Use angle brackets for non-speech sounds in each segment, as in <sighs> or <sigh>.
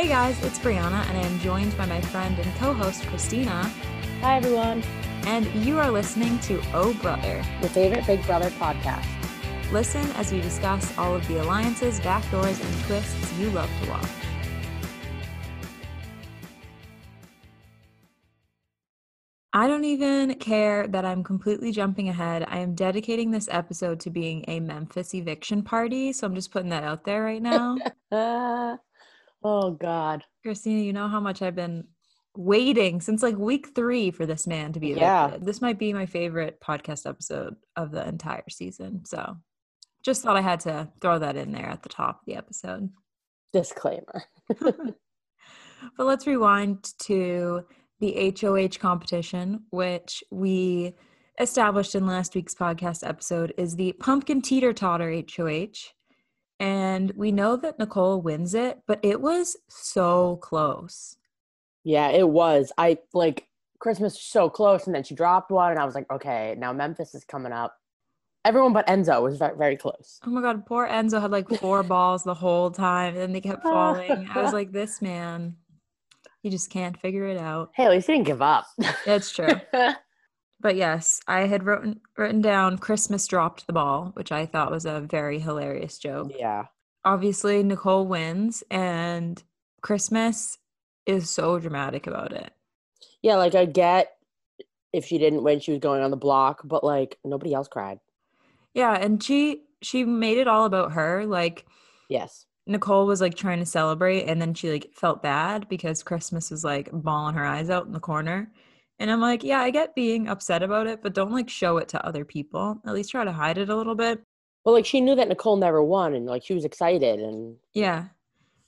Hey guys, it's Brianna, and I am joined by my friend and co host Christina. Hi, everyone. And you are listening to Oh Brother, your favorite Big Brother podcast. Listen as we discuss all of the alliances, backdoors, and twists you love to watch. I don't even care that I'm completely jumping ahead. I am dedicating this episode to being a Memphis eviction party. So I'm just putting that out there right now. <laughs> oh, God. Christina, you know how much I've been waiting since like week three for this man to be evicted. Yeah. This might be my favorite podcast episode of the entire season. So just thought I had to throw that in there at the top of the episode. Disclaimer. <laughs> but let's rewind to the HOH competition, which we established in last week's podcast episode, is the Pumpkin Teeter Totter HOH. And we know that Nicole wins it, but it was so close. Yeah, it was. I like Christmas so close, and then she dropped one, and I was like, okay, now Memphis is coming up. Everyone but Enzo was very, close. Oh my god, poor Enzo had like four balls the whole time, and they kept falling. I was like, this man. he just can't figure it out. Hey, at least he didn't give up. That's true. <laughs> but yes, I had written written down Christmas dropped the ball, which I thought was a very hilarious joke. Yeah. Obviously, Nicole wins, and Christmas is so dramatic about it. Yeah, like I get if she didn't win, she was going on the block, but like nobody else cried. Yeah, and she she made it all about her. Like, yes, Nicole was like trying to celebrate and then she like felt bad because Christmas was like bawling her eyes out in the corner. And I'm like, yeah, I get being upset about it, but don't like show it to other people. At least try to hide it a little bit. Well, like she knew that Nicole never won and like she was excited and Yeah.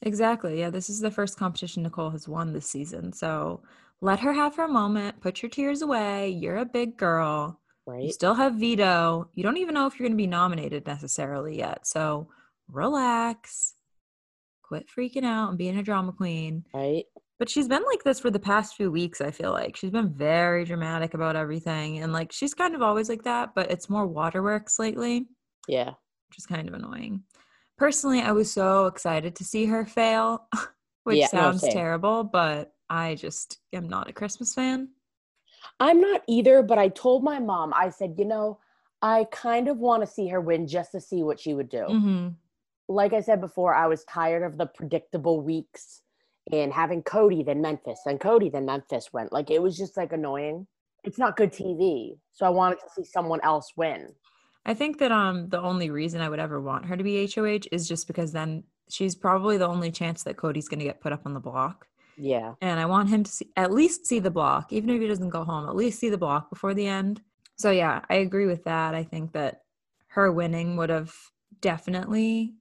Exactly. Yeah, this is the first competition Nicole has won this season. So let her have her moment. Put your tears away. You're a big girl. Right. You still have veto. You don't even know if you're going to be nominated necessarily yet. So relax quit freaking out and being a drama queen. Right. But she's been like this for the past few weeks, I feel like. She's been very dramatic about everything. And like she's kind of always like that, but it's more waterworks lately. Yeah. Which is kind of annoying. Personally, I was so excited to see her fail, <laughs> which yeah, sounds no, terrible, but I just am not a Christmas fan. I'm not either, but I told my mom, I said, you know, I kind of want to see her win just to see what she would do. Mm-hmm like I said before, I was tired of the predictable weeks and having Cody then Memphis, then Cody then Memphis went. Like it was just like annoying. It's not good TV. So I wanted to see someone else win. I think that um the only reason I would ever want her to be HOH is just because then she's probably the only chance that Cody's going to get put up on the block. Yeah. And I want him to see at least see the block, even if he doesn't go home, at least see the block before the end. So yeah, I agree with that. I think that her winning would have definitely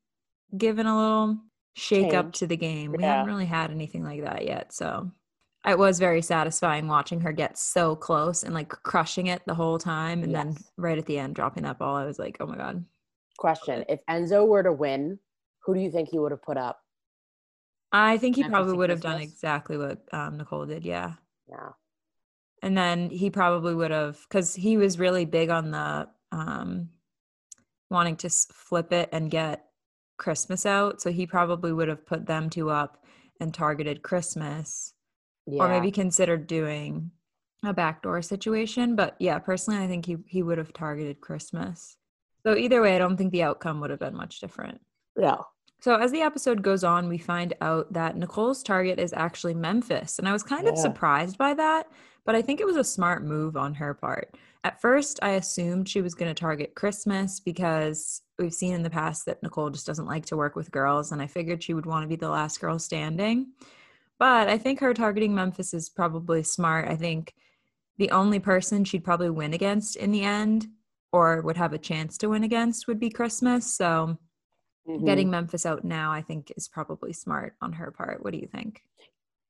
given a little shake Change. up to the game. We yeah. haven't really had anything like that yet. So it was very satisfying watching her get so close and like crushing it the whole time. And yes. then right at the end, dropping that ball, I was like, oh my God. Question If Enzo were to win, who do you think he would have put up? I think he probably would have done exactly what um, Nicole did. Yeah. Yeah. And then he probably would have, because he was really big on the um, wanting to flip it and get Christmas out. So he probably would have put them two up and targeted Christmas. Yeah. Or maybe considered doing a backdoor situation. But yeah, personally I think he, he would have targeted Christmas. So either way, I don't think the outcome would have been much different. Yeah. So as the episode goes on, we find out that Nicole's target is actually Memphis. And I was kind yeah. of surprised by that, but I think it was a smart move on her part. At first, I assumed she was going to target Christmas because we've seen in the past that Nicole just doesn't like to work with girls, and I figured she would want to be the last girl standing. But I think her targeting Memphis is probably smart. I think the only person she'd probably win against in the end or would have a chance to win against would be Christmas. So mm-hmm. getting Memphis out now, I think, is probably smart on her part. What do you think?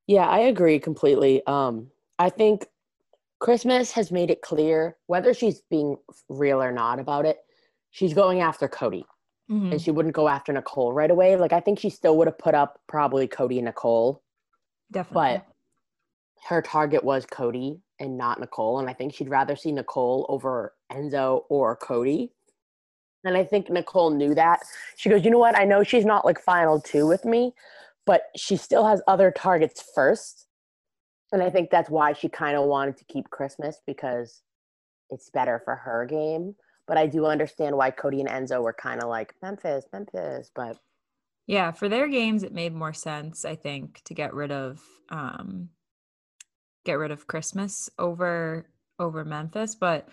Yeah, I agree completely. Um, I think Christmas has made it clear whether she's being real or not about it, she's going after Cody. Mm-hmm. And she wouldn't go after Nicole right away. Like I think she still would have put up probably Cody and Nicole. Definitely. But her target was Cody and not Nicole. And I think she'd rather see Nicole over Enzo or Cody. And I think Nicole knew that. She goes, you know what? I know she's not like final two with me, but she still has other targets first. And I think that's why she kind of wanted to keep Christmas because it's better for her game. But I do understand why Cody and Enzo were kind of like Memphis, Memphis. But yeah, for their games, it made more sense, I think, to get rid of um, get rid of Christmas over over Memphis. But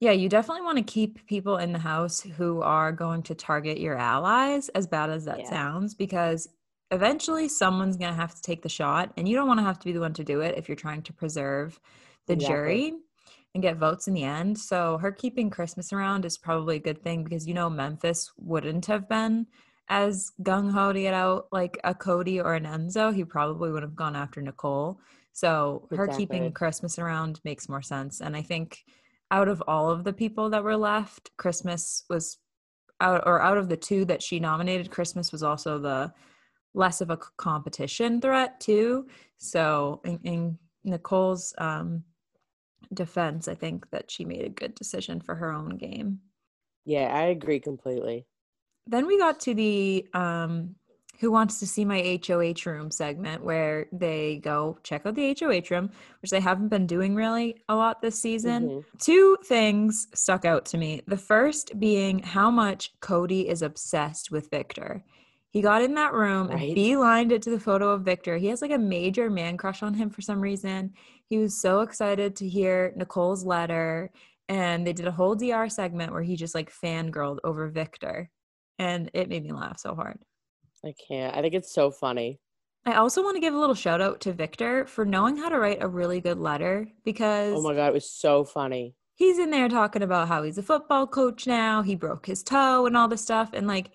yeah, you definitely want to keep people in the house who are going to target your allies, as bad as that yeah. sounds, because eventually someone's going to have to take the shot. And you don't want to have to be the one to do it if you're trying to preserve the exactly. jury and get votes in the end. So her keeping Christmas around is probably a good thing because you know Memphis wouldn't have been as gung ho to get out like a Cody or an Enzo. He probably would have gone after Nicole. So her exactly. keeping Christmas around makes more sense. And I think out of all of the people that were left, Christmas was out or out of the two that she nominated, Christmas was also the less of a competition threat too. So in, in Nicole's um, defense, I think that she made a good decision for her own game. Yeah, I agree completely. Then we got to the um, who wants to see my HOH room segment where they go check out the HOH room, which they haven't been doing really a lot this season. Mm-hmm. Two things stuck out to me. The first being how much Cody is obsessed with Victor. He got in that room right. and beelined it to the photo of Victor. He has like a major man crush on him for some reason. He was so excited to hear Nicole's letter. And they did a whole DR segment where he just like fangirled over Victor. And it made me laugh so hard. I can't. I think it's so funny. I also want to give a little shout out to Victor for knowing how to write a really good letter oh because Oh my god, it was so funny. He's in there talking about how he's a football coach now, he broke his toe and all this stuff and like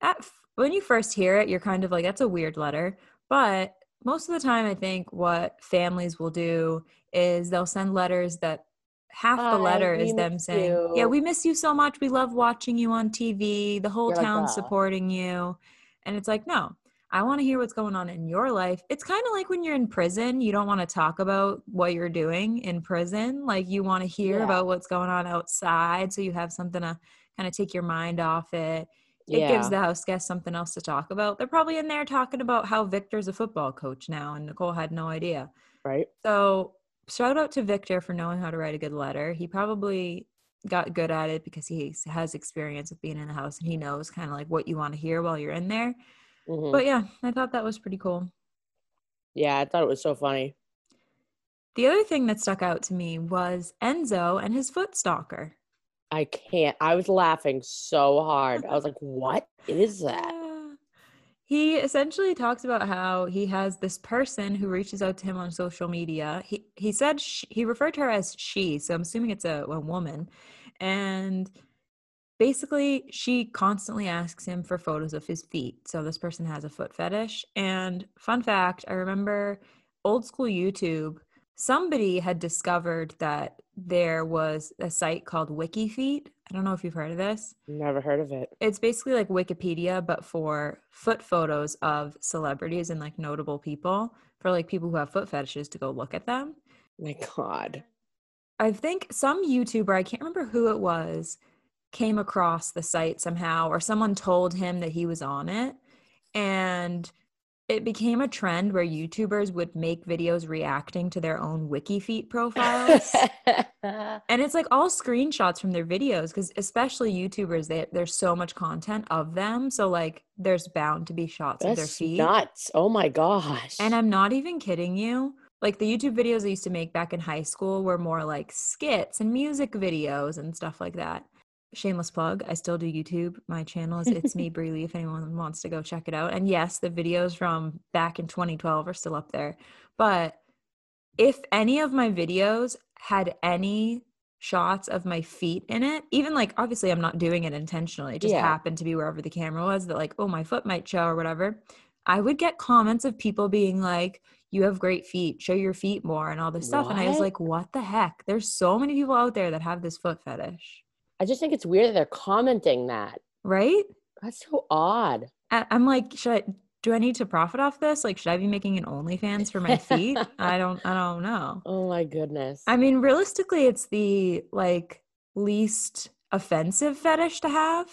at, when you first hear it, you're kind of like that's a weird letter, but most of the time I think what families will do is they'll send letters that half the letter is them saying, you. "Yeah, we miss you so much. We love watching you on TV. The whole You're town's like supporting you." And it's like, no, I want to hear what's going on in your life. It's kind of like when you're in prison, you don't want to talk about what you're doing in prison. Like you want to hear yeah. about what's going on outside so you have something to kind of take your mind off it. It yeah. gives the house guests something else to talk about. They're probably in there talking about how Victor's a football coach now and Nicole had no idea. Right. So shout out to Victor for knowing how to write a good letter. He probably got good at it because he has experience with being in the house and he knows kind of like what you want to hear while you're in there. Mm-hmm. But yeah, I thought that was pretty cool. Yeah, I thought it was so funny. The other thing that stuck out to me was Enzo and his foot stalker. I can't. I was laughing so hard. I was like, what is that? He essentially talks about how he has this person who reaches out to him on social media. He he said she, he referred to her as she, so I'm assuming it's a, a woman. And basically, she constantly asks him for photos of his feet. So this person has a foot fetish. And fun fact, I remember old school YouTube somebody had discovered that there was a site called WikiFeet. I don't know if you've heard of this. Never heard of it. It's basically like Wikipedia, but for foot photos of celebrities and like notable people, for like people who have foot fetishes to go look at them. My God. I think some YouTuber, I can't remember who it was, came across the site somehow, or someone told him that he was on it. And it became a trend where YouTubers would make videos reacting to their own WikiFeet profiles. <laughs> and it's like all screenshots from their videos because especially YouTubers, they, there's so much content of them. So like there's bound to be shots That's of their feet. Nuts. Oh my gosh. And I'm not even kidding you. Like the YouTube videos I used to make back in high school were more like skits and music videos and stuff like that shameless plug i still do youtube. My channel is it's me <laughs> Breely if anyone wants to go check it out. And yes the videos from back in 2012 are still up there. But if any of my videos had any shots of my feet in it even like obviously i'm not doing it intentionally it just yeah. happened to be wherever the camera was that like oh my foot might show or whatever i would get comments of people being like you have great feet show your feet more and all this stuff. What? and i was like what the heck? There's so many people out there that have this foot fetish I just think it's weird that they're commenting that. Right? That's so odd. I, I'm like, should I do I need to profit off this? Like, should I be making an OnlyFans for my feet? <laughs> I don't I don't know. Oh my goodness. I mean, realistically, it's the like least offensive fetish to have.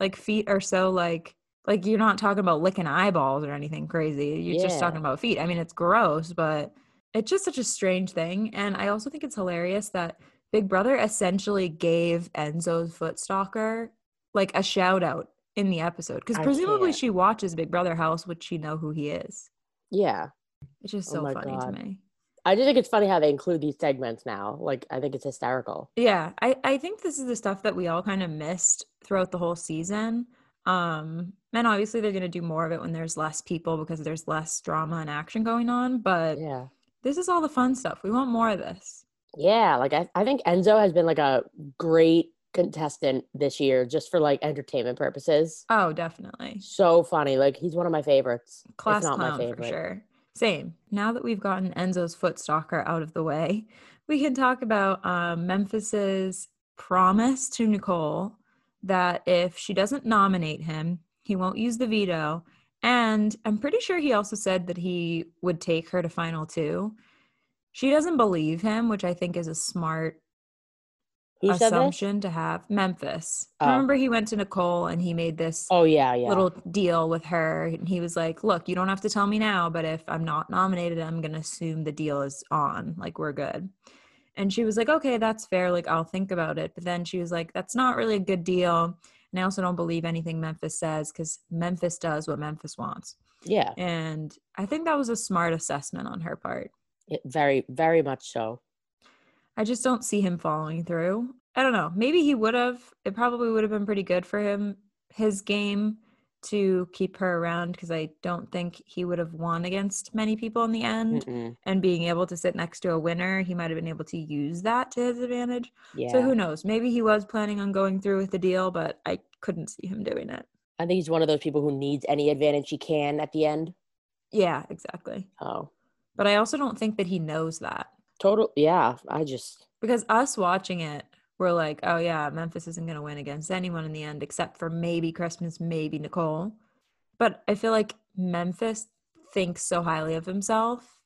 Like feet are so like Like you're not talking about licking eyeballs or anything crazy. You're yeah. just talking about feet. I mean, it's gross, but it's just such a strange thing. And I also think it's hilarious that Big Brother essentially gave Enzo's foot stalker like a shout out in the episode because presumably she watches Big Brother House, which she know who he is. Yeah, it's just oh so oh funny God. to me. I just think it's funny how they include these segments now. Like, I think it's hysterical. Yeah, I, I think this is the stuff that we all kind of missed throughout the whole season. Um, and obviously they're going to do more of it when there's less people because there's less drama and action going on. But yeah, this is all the fun stuff. We want more of this. Yeah, like I, I think Enzo has been like a great contestant this year just for like entertainment purposes. Oh, definitely. So funny. Like he's one of my favorites. Class not my favorite. for sure. Same. Now that we've gotten Enzo's foot stalker out of the way, <laughs> we can talk about um, Memphis's promise to Nicole that if she doesn't nominate him, he won't use the veto. And I'm pretty sure he also said that he would take her to final two. She doesn't believe him, which I think is a smart who assumption to have Memphis. Oh. Remember, he went to Nicole and he made this. Oh yeah, yeah. Little deal with her, and he was like, "Look, you don't have to tell me now, but if I'm not nominated, I'm gonna assume the deal is on. Like we're good." And she was like, "Okay, that's fair. Like I'll think about it." But then she was like, "That's not really a good deal." And I also don't believe anything Memphis says because Memphis does what Memphis wants. Yeah. And I think that was a smart assessment on her part. It, very, very much so. I just don't see him following through. I don't know. Maybe he would have. It probably would have been pretty good for him, his game, to keep her around because I don't think he would have won against many people in the end. Mm-mm. And being able to sit next to a winner, he might have been able to use that to his advantage. Yeah. So who knows? Maybe he was planning on going through with the deal, but I couldn't see him doing it. I think he's one of those people who needs any advantage he can at the end. Yeah, exactly. Oh. But I also don't think that he knows that. Total. Yeah. I just. Because us watching it, we're like, oh yeah, Memphis isn't going to win against anyone in the end except for maybe Christmas, maybe Nicole. But I feel like Memphis thinks so highly of himself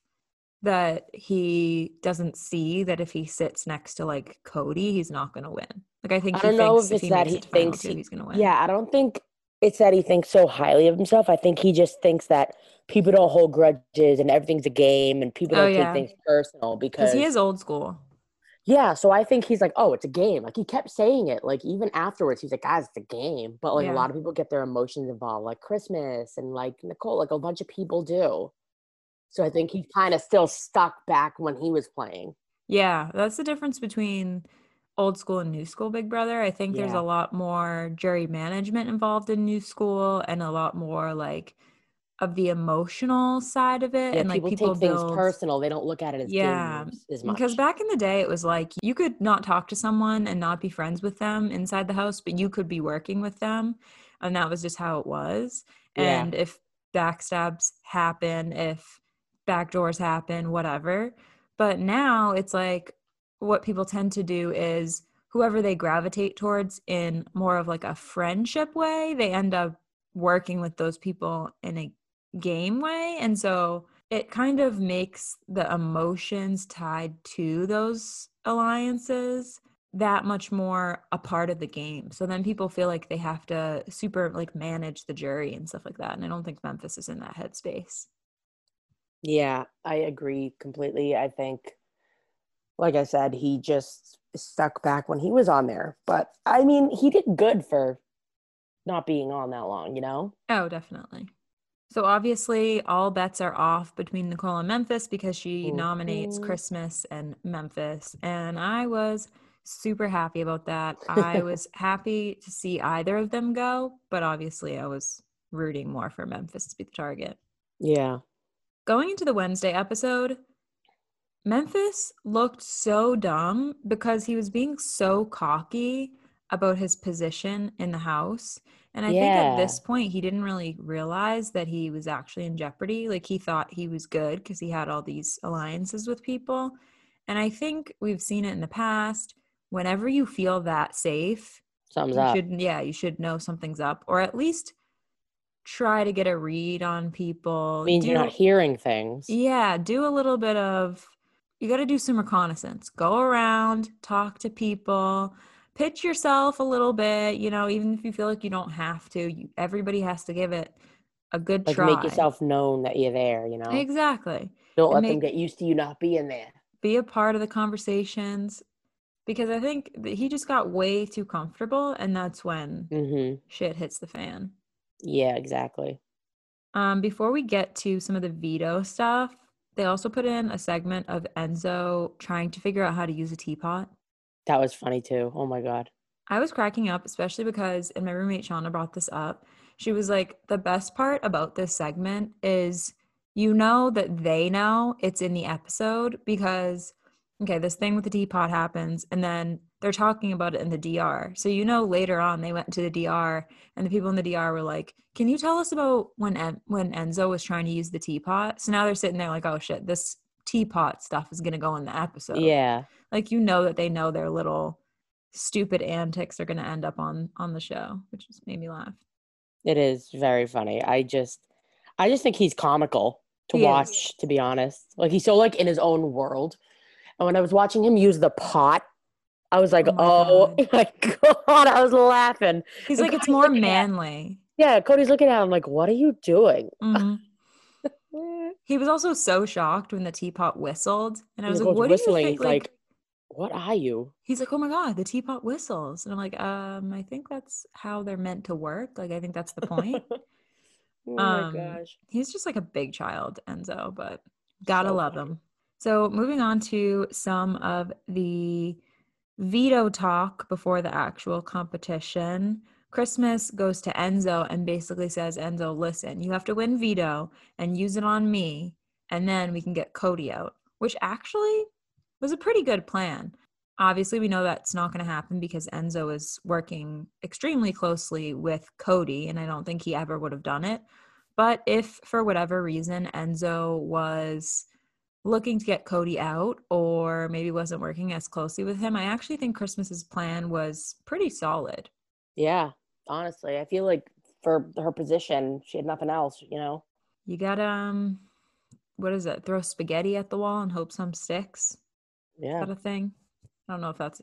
that he doesn't see that if he sits next to like Cody, he's not going to win. Like I think I don't know if it's that he thinks he, he's going to win. Yeah, I don't think it's that he thinks so highly of himself. I think he just thinks that people don't hold grudges and everything's a game and people oh, don't oh, yeah. take things personal because he is old school. Yeah, so I think he's like, oh, it's a game. Like he kept saying it, like even afterwards, he's like, guys, it's a game. But like yeah. a lot of people get their emotions involved, like Christmas and like Nicole, like a bunch of people do. So I think he's kind of still stuck back when he was playing. Yeah, that's the difference between old school and new school Big Brother. I think yeah. there's a lot more jury management involved in new school and a lot more like of the emotional side of it yeah, and like people, people take build, things personal they don't look at it as yeah as much because back in the day it was like you could not talk to someone and not be friends with them inside the house but you could be working with them and that was just how it was and yeah. if backstabs happen if backdoors happen whatever but now it's like what people tend to do is whoever they gravitate towards in more of like a friendship way they end up working with those people in a game way. And so it kind of makes the emotions tied to those alliances that much more a part of the game. So then people feel like they have to super like manage the jury and stuff like that. And I don't think Memphis is in that headspace. Yeah, I agree completely. I think, like I said, he just stuck back when he was on there. But I mean, he did good for not being on that long, you know? Oh, definitely. So obviously, all bets are off between Nicole and Memphis because she mm-hmm. nominates Christmas and Memphis. And I was super happy about that. I <laughs> was happy to see either of them go, but obviously, I was rooting more for Memphis to be the target. Yeah. Going into the Wednesday episode, Memphis looked so dumb because he was being so cocky about his position in the house. And I yeah. think at this point, he didn't really realize that he was actually in jeopardy. Like he thought he was good because he had all these alliances with people. And I think we've seen it in the past. Whenever you feel that safe, something's you up. Should, yeah, you should know something's up, or at least try to get a read on people. It means do, you're not hearing things. Yeah, do a little bit of. You got to do some reconnaissance. Go around, talk to people pitch yourself a little bit, you know, even if you feel like you don't have to, you, everybody has to give it a good like try. make yourself known that you're there, you know. Exactly. Don't let make, them get used to you not being there. Be a part of the conversations because I think that he just got way too comfortable and that's when mm-hmm. shit hits the fan. Yeah, exactly. Um, before we get to some of the veto stuff, they also put in a segment of Enzo trying to figure out how to use a teapot. That was funny too. Oh my god. I was cracking up, especially because, and my roommate Shauna brought this up. She was like, the best part about this segment is you know that they know it's in the episode because okay, this thing with the teapot happens, and then they're talking about it in the DR. So you know later on they went to the DR, and the people in the DR were like, "Can you tell us about when en- when Enzo was trying to use the teapot?" So now they're sitting there like, "Oh shit, this teapot stuff is gonna go in the episode." Yeah, like you know that they know their little stupid antics are gonna end up on on the show, which just made me laugh. It is very funny. I just, I just think he's comical to he watch. Is. To be honest, like he's so like in his own world and when I was watching him use the pot, I was like, oh, oh <laughs> my, god. I was laughing. He's and like, Cody's it's more manly. At, yeah, Cody's looking at him like, what are you doing? <laughs> Mm-hmm. <laughs> he was also so shocked when the teapot whistled, and I was like, "What whistling. do you think?" Like, like, what are you? He's like, "Oh my god, the teapot whistles," and I'm like, "Um, I think that's how they're meant to work. Like, I think that's the point." oh um, my gosh, he's just like a big child, Enzo, but gotta so love funny. him. So, moving on to some of the veto talk before the actual competition. Christmas goes to Enzo and basically says, Enzo, listen, you have to win veto and use it on me, and then we can get Cody out, which actually was a pretty good plan. Obviously, we know that's not going to happen because Enzo is working extremely closely with Cody, and I don't think he ever would have done it. But if for whatever reason Enzo was looking to get Cody out or maybe wasn't working as closely with him, I actually think Christmas's plan was pretty solid. Yeah, honestly, I feel like for her position, she had nothing else, you know. You got um what is it? Throw spaghetti at the wall and hope some sticks. Yeah. Is that a thing? I don't know if that's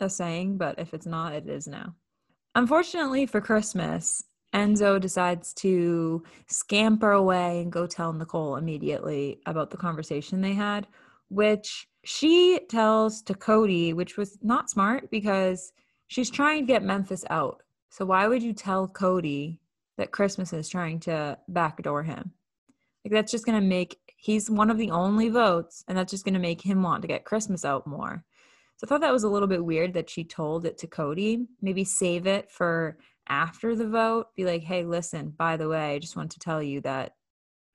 a saying, but if it's not, it is now. Unfortunately for Christmas, Enzo decides to scamper away and go tell Nicole immediately about the conversation they had, which she tells to Cody, which was not smart because she's trying to get Memphis out. So why would you tell Cody that Christmas is trying to backdoor him? Like that's just going to make he's one of the only votes and that's just going to make him want to get Christmas out more. So I thought that was a little bit weird that she told it to Cody. Maybe save it for after the vote be like, hey, listen, by the way, I just want to tell you that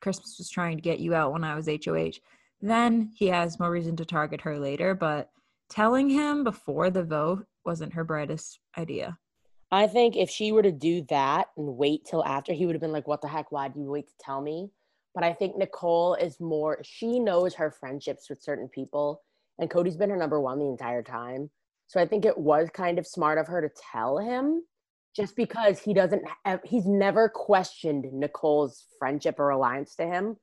Christmas was trying to get you out when I was HOH. Then he has more reason to target her later, but telling him before the vote wasn't her brightest idea. I think if she were to do that and wait till after, he would have been like, what the heck? Why do you wait to tell me? But I think Nicole is more, she knows her friendships with certain people, and Cody's been her number one the entire time. So I think it was kind of smart of her to tell him just because he doesn't he's never questioned Nicole's friendship or alliance to him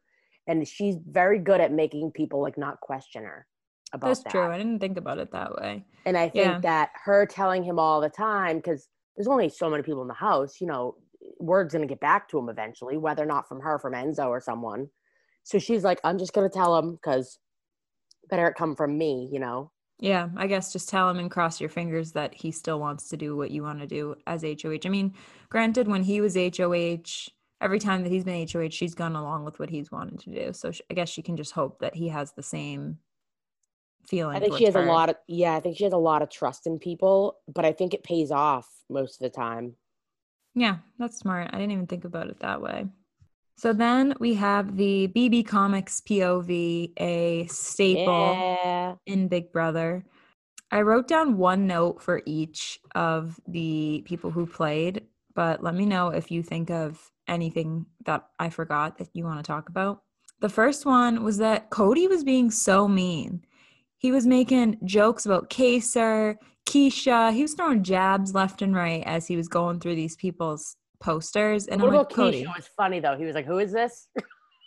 and she's very good at making people like not question her about That's that. true. I didn't think about it that way. And I think yeah. that her telling him all the time cuz there's only so many people in the house, you know, word's going to get back to him eventually whether or not from her from Enzo or someone. So she's like I'm just going to tell him cuz better it come from me, you know. Yeah, I guess just tell him and cross your fingers that he still wants to do what you want to do as HOH. I mean, granted, when he was HOH, every time that he's been HOH, she's gone along with what he's wanted to do. So I guess she can just hope that he has the same feeling. I think she has her. a lot of, yeah, I think she has a lot of trust in people, but I think it pays off most of the time. Yeah, that's smart. I didn't even think about it that way. So then we have the BB Comics POV, a staple yeah. in Big Brother. I wrote down one note for each of the people who played, but let me know if you think of anything that I forgot that you want to talk about. The first one was that Cody was being so mean. He was making jokes about Kaysar, Keesha. He was throwing jabs left and right as he was going through these people's posters. And what I'm about like, Cody. Keesha was funny though. He was like, "Who is this?"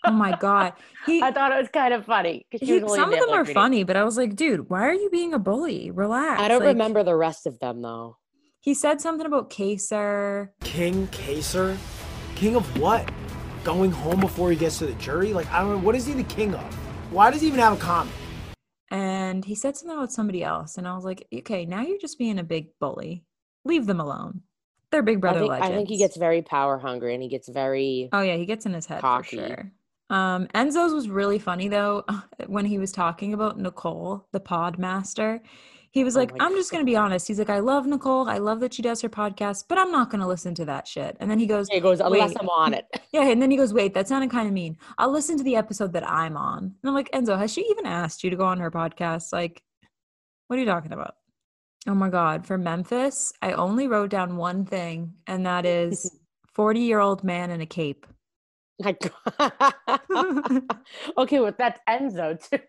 Oh my god, <laughs> he. I thought it was kind of funny. He, some of them are funny, but I was like, dude, why are you being a bully? Relax. I don't like, remember the rest of them though. He said something about Kaysar. King Kaysar? King of what? Going home before he gets to the jury? Like, I don't know. What is he the king of? Why does he even have a comment? And he said something about somebody else. And I was like, okay, now you're just being a big bully. Leave them alone. They're big brother I think, legends. I think he gets very power hungry and he gets very. Oh, yeah. He gets in his head cocky. for sure. Um, Enzo's was really funny though <laughs> when he was talking about Nicole, the pod master. He was oh like, I'm just going to be honest. He's like, I love Nicole. I love that she does her podcast, but I'm not going to listen to that shit. And then he goes, He goes, unless I'm on it. <laughs> Yeah. And then he goes, wait, that sounded kind of mean. I'll listen to the episode that I'm on. And I'm like, Enzo, has she even asked you to go on her podcast? Like, what are you talking about? Oh my God. For Memphis, I only wrote down one thing, and that is <laughs> 40 year old man in a cape. <laughs> okay, well that's Enzo too.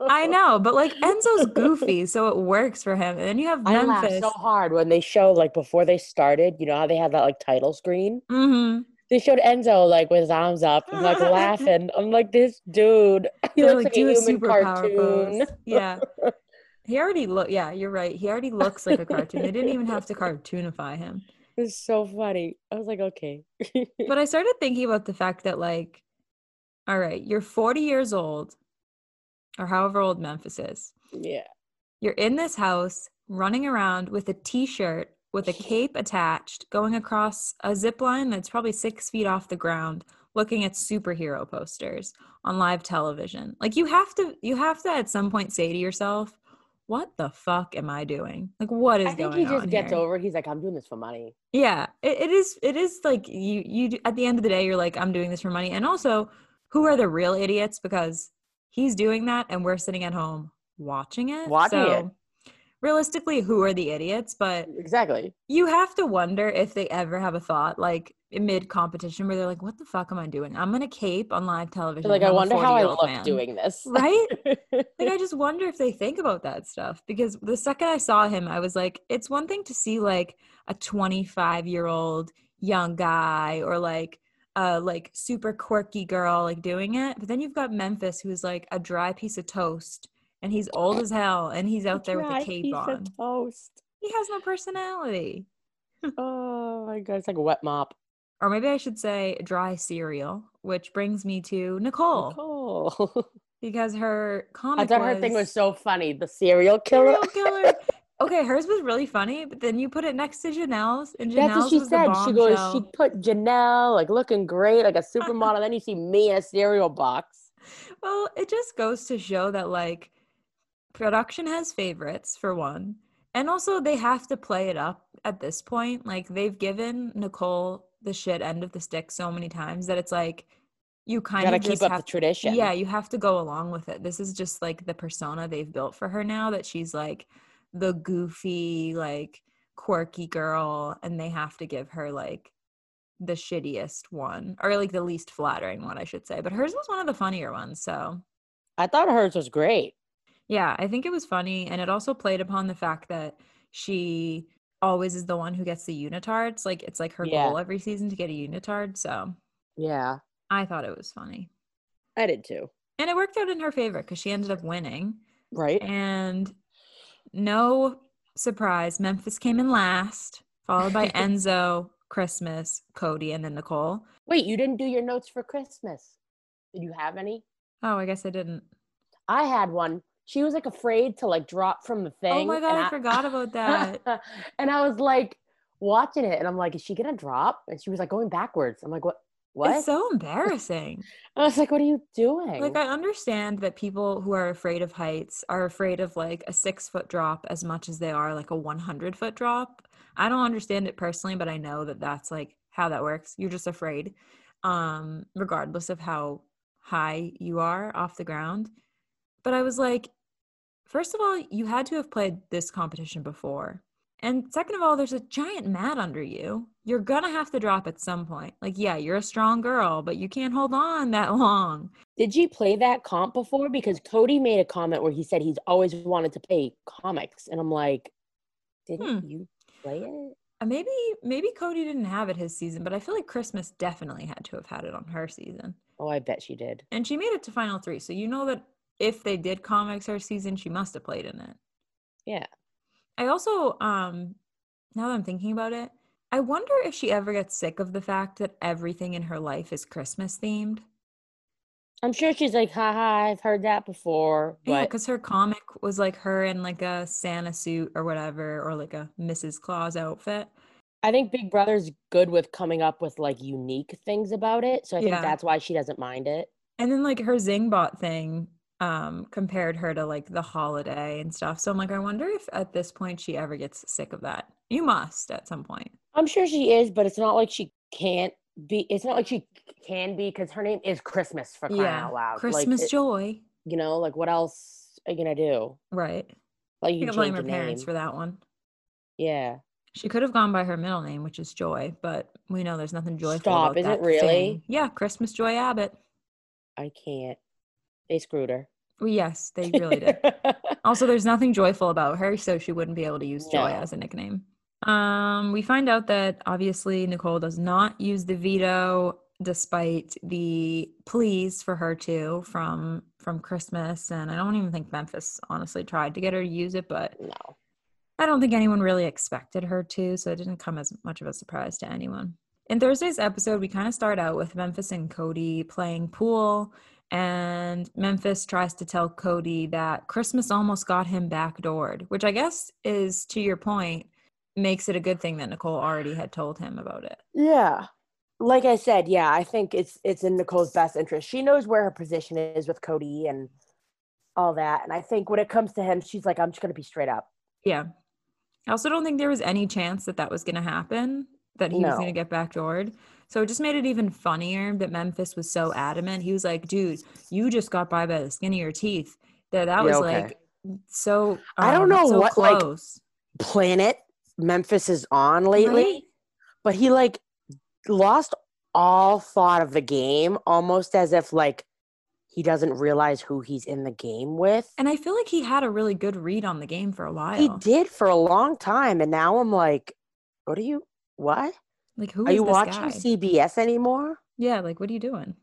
I know, but like Enzo's <laughs> goofy, so it works for him. And then you have Memphis. I laugh so hard when they show like before they started. You know how they had that like title screen. Mm-hmm. They showed Enzo like with his arms up and like laughing. I'm like, this dude. He They're looks like, like a human cartoon. Yeah. He already look. Yeah, you're right. He already looks like a cartoon. They didn't even have to cartoonify him. <laughs> It's so funny. I was like, okay. <laughs> but I started thinking about the fact that, like, all right, you're 40 years old, or however old Memphis is. Yeah. You're in this house running around with a t shirt with a <laughs> cape attached, going across a zip line that's probably six feet off the ground, looking at superhero posters on live television. Like you have to you have to at some point say to yourself, what the fuck am I doing? Like, what is going on? I think he just gets here? over. He's like, I'm doing this for money. Yeah, it, it is. It is like you. You at the end of the day, you're like, I'm doing this for money. And also, who are the real idiots? Because he's doing that, and we're sitting at home watching it. Watching so, it realistically who are the idiots? But exactly. you have to wonder if they ever have a thought like mid competition where they're like what the fuck am i doing? I'm gonna cape on live television like i wonder how i look man. doing this. Right? <laughs> Like i just wonder if they think about that stuff because the second i saw him i was like it's one thing to see like a 25 year old young guy or like a like super quirky girl like doing it but then you've got memphis who's like a dry piece of toast and he's old as hell and he's out there with a cape on. A toast. He has no personality. <laughs> oh my god, it's like a wet mop. Or maybe I should say dry cereal, which brings me to Nicole. Nicole. <laughs> because her comic I thought was, her thing was so funny. The serial killer. Serial killer. <laughs> okay, hers was really funny, but then you put it next to Janelle's, and Janelle's That's what she said. She goes, she put Janelle like looking great, like a supermodel. then you see me in a cereal box. Well, it just goes to show that like production has favorites for one and also they have to play it up at this point. Like they've given nicole the shit end of the stick so many times that it's like you kind you of keep up have, the tradition. Yeah you have to go along with it. This is just like the persona they've built for her now that she's like the goofy like quirky girl and they have to give her like the shittiest one or like the least flattering one i should say. But hers was one of the funnier ones so. I thought hers was great yeah, I think it was funny. And it also played upon the fact that she always is the one who gets the unitards. Like it's like her yeah. goal every season to get a unitard. So yeah, I thought it was funny. I did too. And it worked out in her favor because she ended up winning. Right. And no surprise, Memphis came in last, followed by <laughs> Enzo, Christmas, Cody, and then Nicole. Wait, you didn't do your notes for Christmas. Did you have any? Oh, I guess I didn't. I had one she was like afraid to like drop from the oh thing. Oh my god, I, I, forgot about that. <laughs> and I was like watching it, and I'm like, is she gonna drop? And she was like going backwards. I'm like, what? What? It's so embarrassing. <laughs> I was like, what are you doing? Like, I understand that people who are afraid of heights are afraid of like a six foot drop as much as they are like a 100 foot drop. I don't understand it personally, but I know that that's like how that works. You're just afraid, um, regardless of how high you are off the ground. But I was like, first of all, you had to have played this competition before. And second of all, there's a giant mat under you. You're gonna have to drop at some point. Like, yeah, you're a strong girl, but you can't hold on that long. Did you play that comp before? Because Cody made a comment where he said he's always wanted to play comics. And I'm like, didn't hmm. you play it? Uh, maybe maybe Cody didn't have it his season, but I feel like Christmas definitely had to have had it on her season. Oh, I bet she did. And she made it to final three, so you know that if they did comics her season, she must have played in it. Yeah. I also, um, now that I'm thinking about it, I wonder if she ever gets sick of the fact that everything in her life is Christmas themed. I'm sure she's like, haha, I've heard that before. But... Yeah, because her comic was like her in like a Santa suit or whatever, or like a Mrs. Claus outfit. I think Big Brother's good with coming up with like unique things about it. So I think yeah. that's why she doesn't mind it. And then like her Zingbot thing um compared her to like the holiday and stuff. So I'm like, I wonder if at this point she ever gets sick of that. You must at some point. I'm sure she is, but it's not like she can't be it's not like she can be because her name is Christmas for crying yeah. out loud. Christmas like, joy. It, you know, like what else are you gonna do? Right. Like you can blame her parents for that one. Yeah. She could have gone by her middle name, which is Joy, but we know there's nothing joyful Stop, about is that it really? Thing. Yeah, Christmas Joy Abbott. I can't. They screwed her. Well, yes, they <laughs> really did. also, there's nothing joyful about her, so she wouldn't be able to use Joy no. as a nickname. Um, we find out that obviously Nicole does not use the veto despite the pleas for her to from from Christmas and I don't even think Memphis honestly tried to get her to use it but no. I don't think anyone really expected her to so it didn't come as much of a surprise to anyone. In Thursday's episode we kind of start out with Memphis and Cody playing pool and Memphis tries to tell Cody that Christmas almost got him backdoored, which I guess is to your point makes it a good thing that Nicole already had told him about it. Yeah. Like I said, yeah, I think it's it's in Nicole's best interest. She knows where her position is with Cody and all that. And I think when it comes to him, she's like, I'm just going to be straight up. Yeah. I also don't think there was any chance that that was going to happen, that he no. was going to get backdoored. So it just made it even funnier that Memphis was so adamant. He was like, dude, you just got by by the skin of your teeth. That that was okay. like so um, I don't um, know so what close. like planet Memphis is on lately, right? but he like lost all thought of the game almost as if like he doesn't realize who he's in the game with. And I feel like he had a really good read on the game for a while. He did for a long time. And now I'm like, what are you, what? Like, who are you watching guy? CBS anymore? Yeah. Like, what are you doing?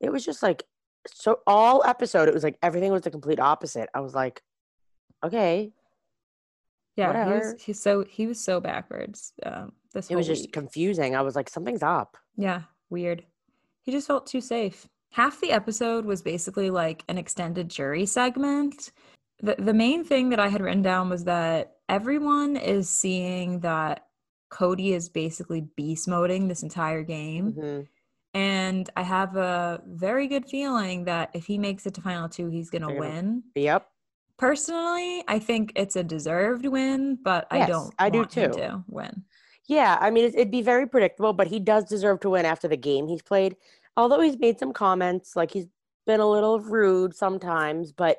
It was just like, so all episode, it was like everything was the complete opposite. I was like, okay, yeah, he was, he's so he was so backwards. Um, this it was week. just confusing. I was like, something's up. Yeah, weird. He just felt too safe. Half the episode was basically like an extended jury segment. The the main thing that I had written down was that everyone is seeing that Cody is basically beast moding this entire game. Mm-hmm. And I have a very good feeling that if he makes it to final two, he's gonna win. Yep. Personally, I think it's a deserved win, but yes, I don't. I do too. to win. Yeah, I mean, it'd be very predictable, but he does deserve to win after the game he's played. Although he's made some comments, like he's been a little rude sometimes, but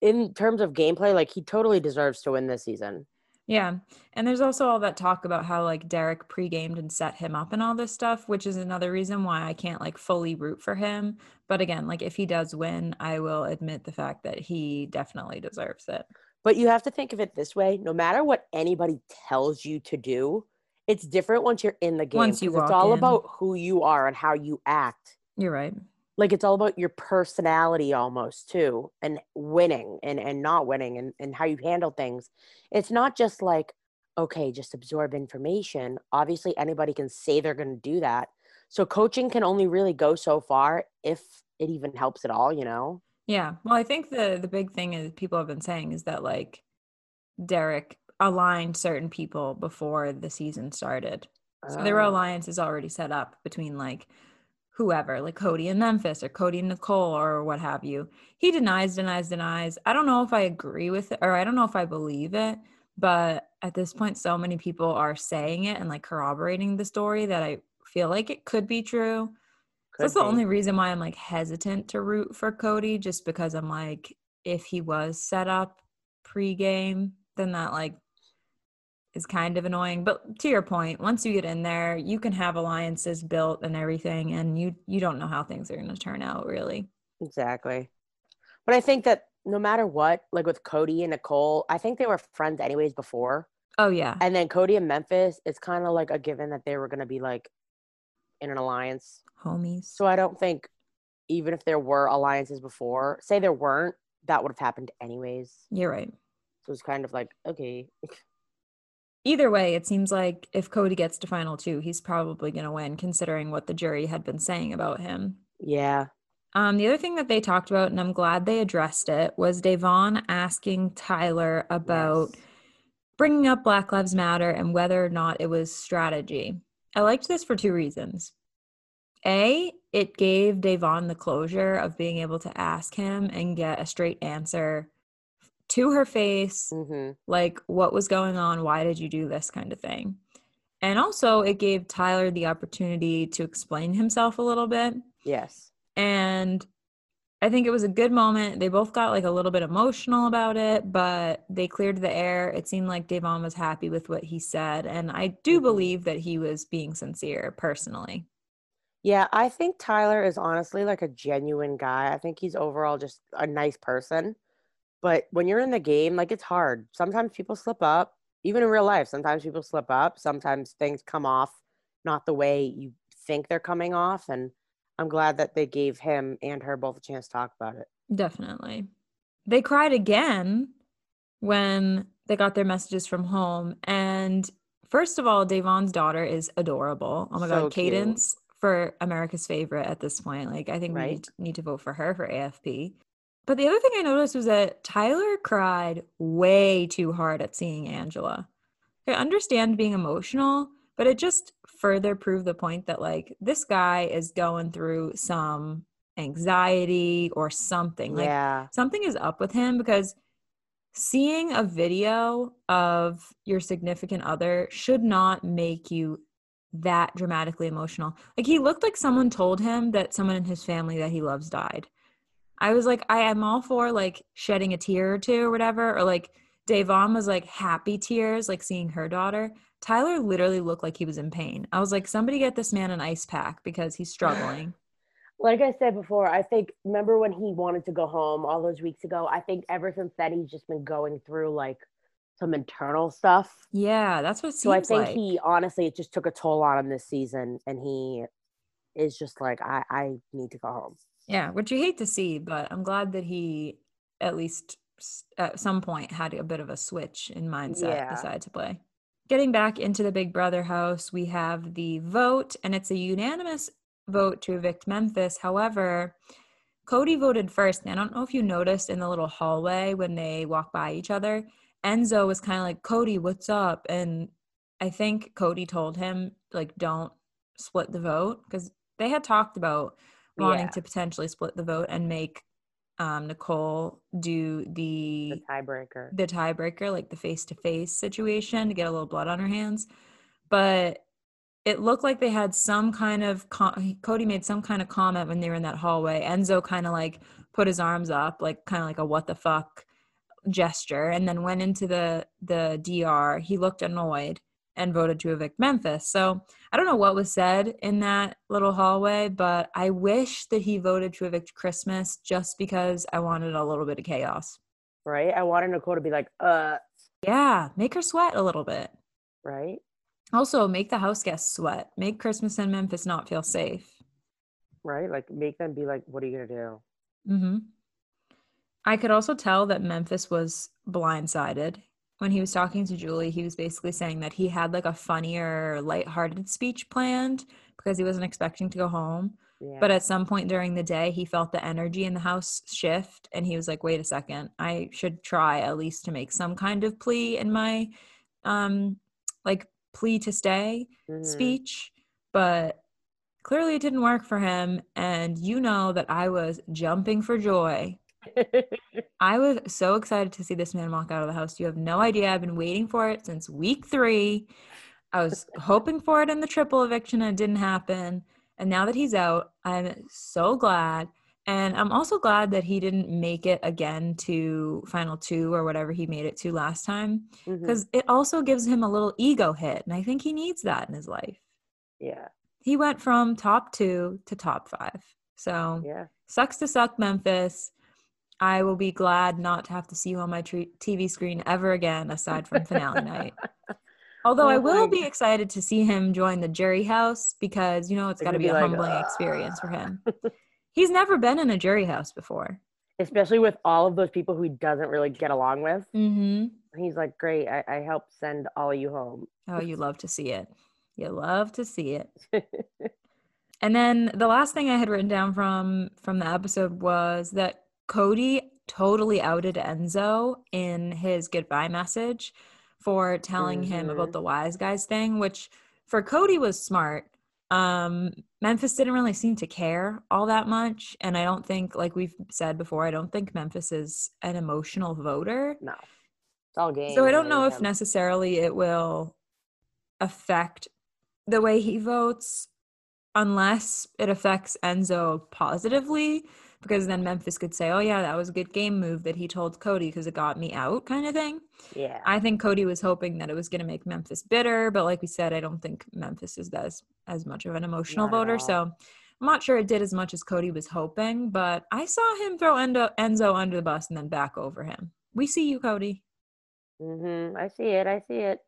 in terms of gameplay, like he totally deserves to win this season. Yeah. And there's also all that talk about how like Derek pre-gamed and set him up and all this stuff, which is another reason why I can't like fully root for him. But again, like if he does win, I will admit the fact that he definitely deserves it. But you have to think of it this way, no matter what anybody tells you to do, it's different once you're in the game. Once you it's all in. about who you are and how you act. You're right like it's all about your personality almost too and winning and and not winning and and how you handle things. It's not just like okay just absorb information. Obviously anybody can say they're going to do that. So coaching can only really go so far if it even helps at all you know? Yeah. Well i think the the big thing is people have been saying is that like derek aligned certain people before the season started. So there were oh. alliances already set up between like whoever, like Cody in Memphis or Cody and Nicole or what have you. He denies, denies, denies. I don't know if I agree with it or I don't know if I believe it, but at this point, so many people are saying it and like corroborating the story that I feel like it could be true. Could that's be. the only reason why I'm like hesitant to root for Cody, just because I'm like, if he was set up pre-game, then that like is kind of annoying. But to your point, once you get in there, you can have alliances built and everything, and you you don't know how things are going to turn out really. Exactly. But I think that no matter what, like with Cody and Nicole, I think they were friends anyways before. Oh yeah. And then Cody and Memphis, it's kind of like a given that they were going to be like in an alliance. Homies. So I don't think even if there were alliances before, say there weren't, that would have happened anyways. You're right. So it's kind of like, okay. <laughs> Either way, it seems like if Cody gets to final two, he's probably going to win, considering what the jury had been saying about him. Yeah. Um, the other thing that they talked about, and I'm glad they addressed it, was Devon asking Tyler about yes. bringing up Black Lives Matter and whether or not it was strategy. I liked this for two reasons. A, it gave Devon the closure of being able to ask him and get a straight answer to her face, mm-hmm. like what was going on, why did you do this kind of thing. And also, it gave Tyler the opportunity to explain himself a little bit. Yes. And I think it was a good moment. They both got like a little bit emotional about it, but they cleared the air. It seemed like Da'Vonne was happy with what he said. And I do mm-hmm. believe that he was being sincere personally. Yeah, I think Tyler is honestly like a genuine guy. I think he's overall just a nice person. But when you're in the game, like it's hard. Sometimes people slip up, even in real life. Sometimes people slip up. Sometimes things come off not the way you think they're coming off. And I'm glad that they gave him and her both a chance to talk about it. Definitely. They cried again when they got their messages from home. And first of all, Da'Vonne's daughter is adorable. Oh my so God, Cadence cute. for America's favorite at this point. Like, I think right? we need to vote for her for AFP. But the other thing I noticed was that Tyler cried way too hard at seeing Angela. I understand being emotional, but it just further proved the point that like this guy is going through some anxiety or something like yeah. something is up with him because seeing a video of your significant other should not make you that dramatically emotional like he looked like someone told him that someone in his family that he loves died i was like i am all for like shedding a tear or two or whatever or like Da'Vonne was like happy tears, like seeing her daughter. Tyler literally looked like he was in pain. I was like, somebody get this man an ice pack because he's struggling. <sighs> Like I said before, I think remember when he wanted to go home all those weeks ago? I think ever since then he's just been going through like some internal stuff. Yeah, that's what So I think like. he honestly it just took a toll on him this season and he is just like I I need to go home. Yeah, which you hate to see, but I'm glad that he at least at some point had a bit of a switch in mindset yeah. decide to play. Getting back into the big brother house we have the vote and it's a unanimous vote to evict memphis. However cody voted first and i don't know if you noticed in the little hallway when they walk by each other enzo was kind of like cody what's up? And i think cody told him like don't split the vote because they had talked about wanting yeah. to potentially split the vote and make um, Nicole do the, the tiebreaker, the tiebreaker, like the face to face situation to get a little blood on her hands. But it looked like they had some kind of com- Cody made some kind of comment when they were in that hallway. Enzo kind of like put his arms up, like kind of like a what the fuck gesture, and then went into the the DR. He looked annoyed and voted to evict Memphis. So I don't know what was said in that little hallway, but I wish that he voted to evict Christmas just because I wanted a little bit of chaos. Right? I wanted Nicole to be like, uh. Yeah, make her sweat a little bit. Right? Also, make the house guests sweat. Make Christmas in Memphis not feel safe. Right? Like, make them be like, what are you going to do? Mm hmm. I could also tell that Memphis was blindsided when he was talking to Julie, he was basically saying that he had like a funnier, lighthearted speech planned because he wasn't expecting to go home. Yeah. But at some point during the day, he felt the energy in the house shift and he was like, wait a second, I should try at least to make some kind of plea in my um like plea to stay mm-hmm. speech. But clearly it didn't work for him. And you know that I was jumping for joy I was so excited to see this man walk out of the house. You have no idea. I've been waiting for it since week three. I was hoping for it in the triple eviction and it didn't happen. And now that he's out, I'm so glad. And I'm also glad that he didn't make it again to final two or whatever he made it to last time. Because mm-hmm. it also gives him a little ego hit. And I think he needs that in his life. Yeah. He went from top two to top five. So yeah. sucks to suck Memphis. I will be glad not to have to see you on my t- TV screen ever again, aside from finale night. <laughs> Although oh I will be excited to see him join the jury house because you know it's got to be, be, a like, humbling uh... experience for him. <laughs> He's never been in a jury house before, especially with all of those people who he doesn't really get along with. Mm-hmm. He's like, "Great, I, I helped send all of you home." Oh, you love to see it. You love to see it. <laughs> and then the last thing I had written down from from the episode was that Cody totally outed Enzo in his goodbye message for telling mm-hmm. him about mm-hmm. the wise guys thing, which for Cody was smart. Um, Memphis didn't really seem to care all that much. And I don't think, like we've said before, I don't think Memphis is an emotional voter. No. It's all game. So I don't know if him. necessarily it will affect the way he votes unless it affects Enzo positively because then Memphis could say, "Oh yeah, that was a good game move that he told Cody because it got me out," kind of thing. Yeah. I think Cody was hoping that it was going to make Memphis bitter, but like we said, I don't think Memphis is as as much of an emotional not voter. So I'm not sure it did as much as Cody was hoping, but I saw him throw Endo, Enzo under the bus and then back over him. We see you, Cody. Mm-hmm. I see it. I see it.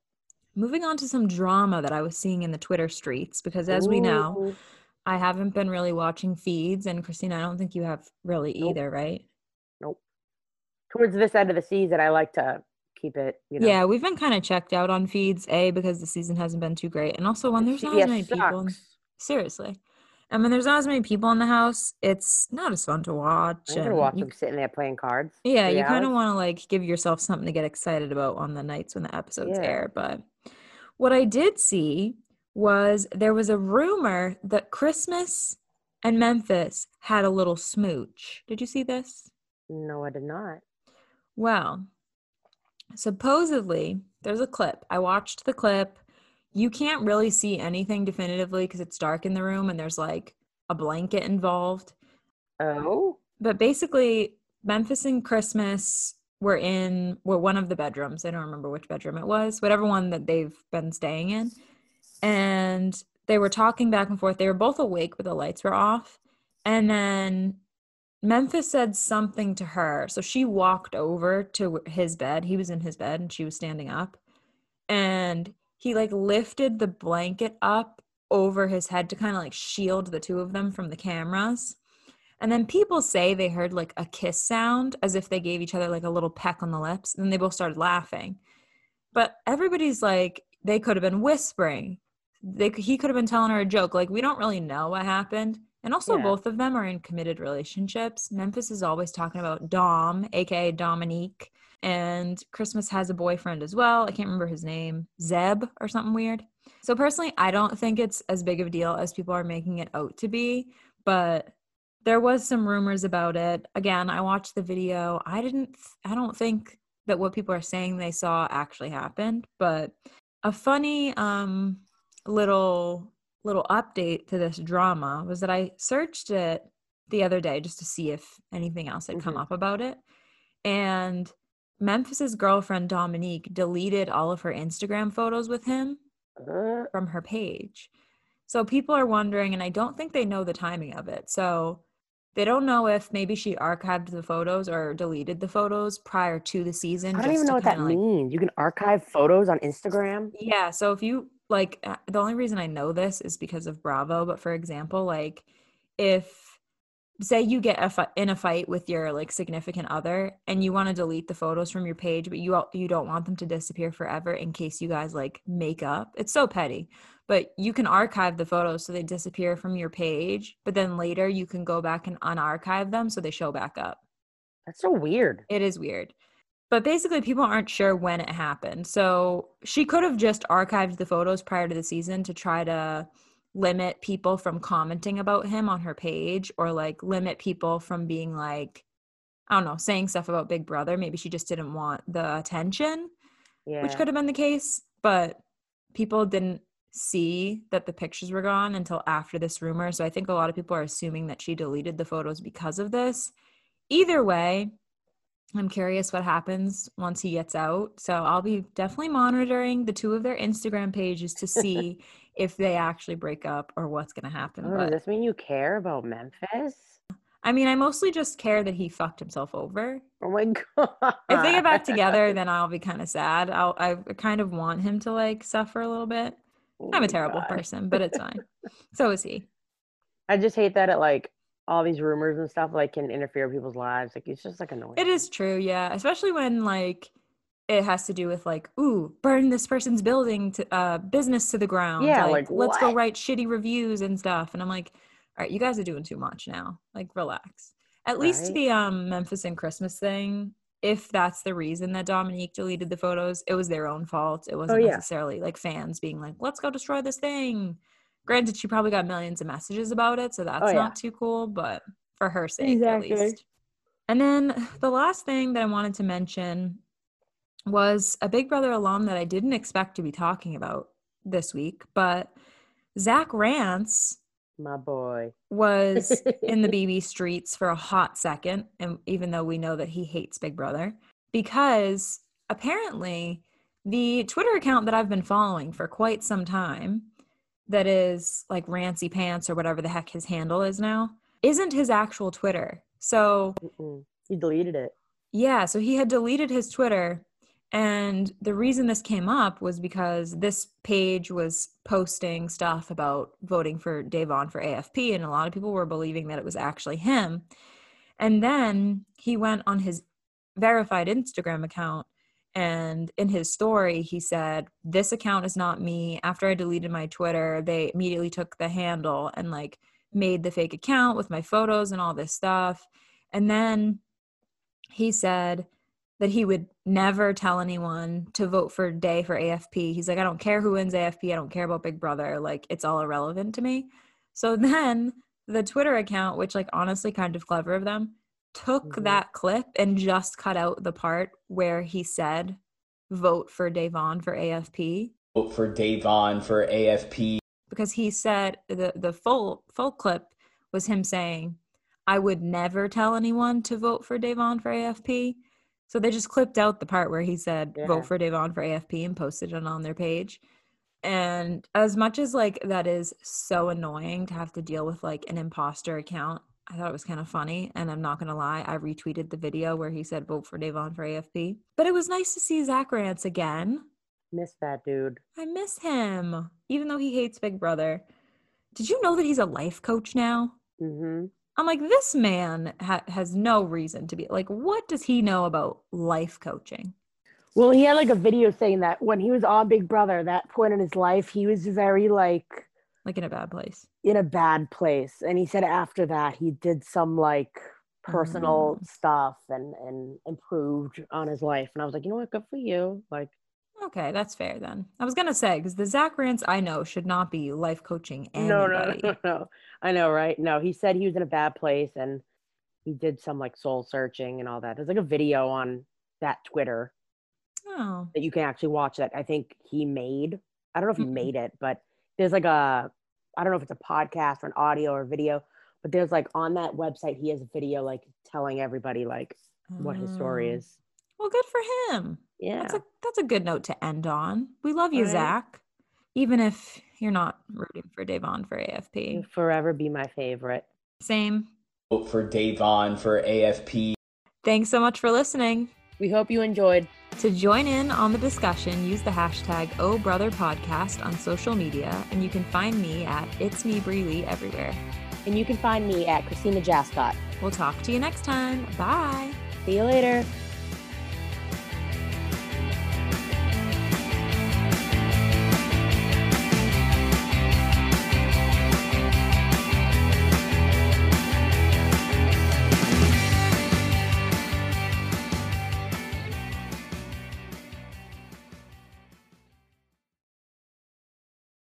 Moving on to some drama that I was seeing in the Twitter streets because as Ooh. we know, I haven't been really watching feeds, and Christina, I don't think you have really nope. either, right? Nope. Towards this end of the season, I like to keep it. You know. Yeah, we've been kind of checked out on feeds, a because the season hasn't been too great, and also when there's not as many sucks. people. Seriously, and when there's not as many people in the house, it's not as fun to watch. I'm gonna watch you, them sitting there playing cards. Yeah, you kind of want to like give yourself something to get excited about on the nights when the episodes yeah. air. But what I did see was there was a rumor that Christmas and Memphis had a little smooch. Did you see this? No, I did not. Well, supposedly there's a clip. I watched the clip. You can't really see anything definitively because it's dark in the room and there's like a blanket involved. Oh. But basically, Memphis and Christmas were in were one of the bedrooms. I don't remember which bedroom it was, whatever one that they've been staying in and they were talking back and forth. They were both awake, but the lights were off. And then Memphis said something to her. So she walked over to his bed. He was in his bed and she was standing up. And he like lifted the blanket up over his head to kind of like shield the two of them from the cameras. And then people say they heard like a kiss sound as if they gave each other like a little peck on the lips. And then they both started laughing. But everybody's like, they could have been whispering they he could have been telling her a joke. Like we don't really know what happened. And also yeah. both of them are in committed relationships. Memphis is always talking about Dom, aka Dominique, and Christmas has a boyfriend as well. I can't remember his name, Zeb or something weird. So personally, I don't think it's as big of a deal as people are making it out to be, but there was some rumors about it. Again, I watched the video. I didn't I don't think that what people are saying they saw actually happened, but a funny um little little update to this drama was that I searched it the other day just to see if anything else had mm-hmm. come up about it. And Memphis's girlfriend Dominique deleted all of her Instagram photos with him uh. from her page. So people are wondering, and I don't think they know the timing of it. So they don't know if maybe she archived the photos or deleted the photos prior to the season. I don't even know what that like, means. You can archive photos on Instagram. Yeah. So if you like uh, the only reason I know this is because of Bravo, but for example, like if say you get a fi- in a fight with your like significant other and you want to delete the photos from your page but you you don't want them to disappear forever in case you guys like make up it's so petty. But you can archive the photos so they disappear from your page but then later you can go back and unarchive them so they show back up. That's so weird. It is weird but basically, people aren't sure when it happened. So she could have just archived the photos prior to the season to try to limit people from commenting about him on her page or like limit people from being like, I don't know, saying stuff about Big Brother. Maybe she just didn't want the attention, yeah. which could have been the case. But people didn't see that the pictures were gone until after this rumor. So I think a lot of people are assuming that she deleted the photos because of this. Either way, I'm curious what happens once he gets out. So I'll be definitely monitoring the two of their Instagram pages to <laughs> see if they actually break up or what's going to happen. Oh, but, does this mean you care about Memphis? I mean, I mostly just care that he fucked himself over. Oh my god! If they get back together, <laughs> then I'll be kind of sad. I'll I kind of want him to like suffer a little bit. Oh I'm a oh terrible god. person, but it's fine. <laughs> so is he. I just hate that it like all these rumors and stuff like can interfere with people's lives. Like it's just like annoying. It is true, yeah. Especially when like it has to do with like, ooh, burn this person's building to uh business to the ground. Yeah, like, like let's go write shitty reviews and stuff. And I'm like, all right, you guys are doing too much now. Like, relax. At right. least the um Memphis and Christmas thing, if that's the reason that Dominique deleted the photos, it was their own fault. It oh, wasn't oh, yeah. necessarily like fans being like, let's go destroy this thing. Granted, she probably got millions of messages about it, so that's oh, yeah. not too cool, but for her sake exactly. at least. And then <sighs> the last thing that I wanted to mention was a Big Brother alum that I didn't expect to be talking about this week, but Zach Rance my boy was <laughs> in the BB streets for a hot second and even though we know that he hates Big Brother because apparently the Twitter account that I've been following for quite some time that is like Rancy Pants or whatever the heck his handle is now isn't his actual Twitter. So Mm-mm. he deleted it. Yeah, so he had deleted his Twitter and the reason this came up was because this page was posting stuff about voting for Da'Vonne for AFP, and a lot of people were believing that it was actually him. And then he went on his verified Instagram account, and in his story, he said, This account is not me. After I deleted my Twitter, they immediately took the handle and like made the fake account with my photos and all this stuff. And then he said, that he would never tell anyone to vote for Day for AFP. He's like, I don't care who wins AFP. I don't care about Big Brother. Like, it's all irrelevant to me. So then the Twitter account, which, like, honestly, kind of clever of them, took mm-hmm. that clip and just cut out the part where he said, vote for Da'Vonne for AFP. Vote for Da'Vonne for AFP. Because he said the, the full full clip was him saying, I would never tell anyone to vote for Da'Vonne for AFP so they just clipped out the part where he said yeah. vote for Da'Vonne for AFP and posted it on their page. And as much as like that is so annoying to have to deal with like an imposter account, I thought it was kind of funny. And I'm not gonna lie, I retweeted the video where he said vote for Da'Vonne for AFP. But it was nice to see Zach Rance again. Miss that dude. I miss him, even though he hates Big Brother. Did you know that he's a life coach now? Mm-hmm. I'm like, this man ha- has no reason to be like, what does he know about life coaching? Well, he had like a video saying that when he was on Big Brother, that point in his life, he was very like, like in a bad place. In a bad place, and he said after that he did some like personal mm. stuff and and improved on his life. And I was like, you know what, good for you. Like, Okay, that's fair then. I was gonna say because the Zach Rance I know should not be life coaching anybody. No, no, no, <laughs> no. I know, right? No, he said he was in a bad place and he did some like soul searching and all that. There's like a video on that Twitter oh. that you can actually watch that I think he made. I don't know if he mm-hmm. made it, but there's like a I don't know if it's a podcast or an audio or video, but there's like on that website he has a video like telling everybody like what his story oh. is. Well, good for him. Yeah. That's a that's a good note to end on. We love you, right. Zach. Even if you're not rooting for Da'Vonne for AFP. You'll forever be my favorite. Same. Vote for Da'Vonne for AFP. Thanks so much for listening. We hope you enjoyed. To join in on the discussion, use the hashtag Oh Brother Podcast on social media, and you can find me at It's Me Breely everywhere. And you can find me at Christina Jascott. We'll talk to you next time. Bye. See you later.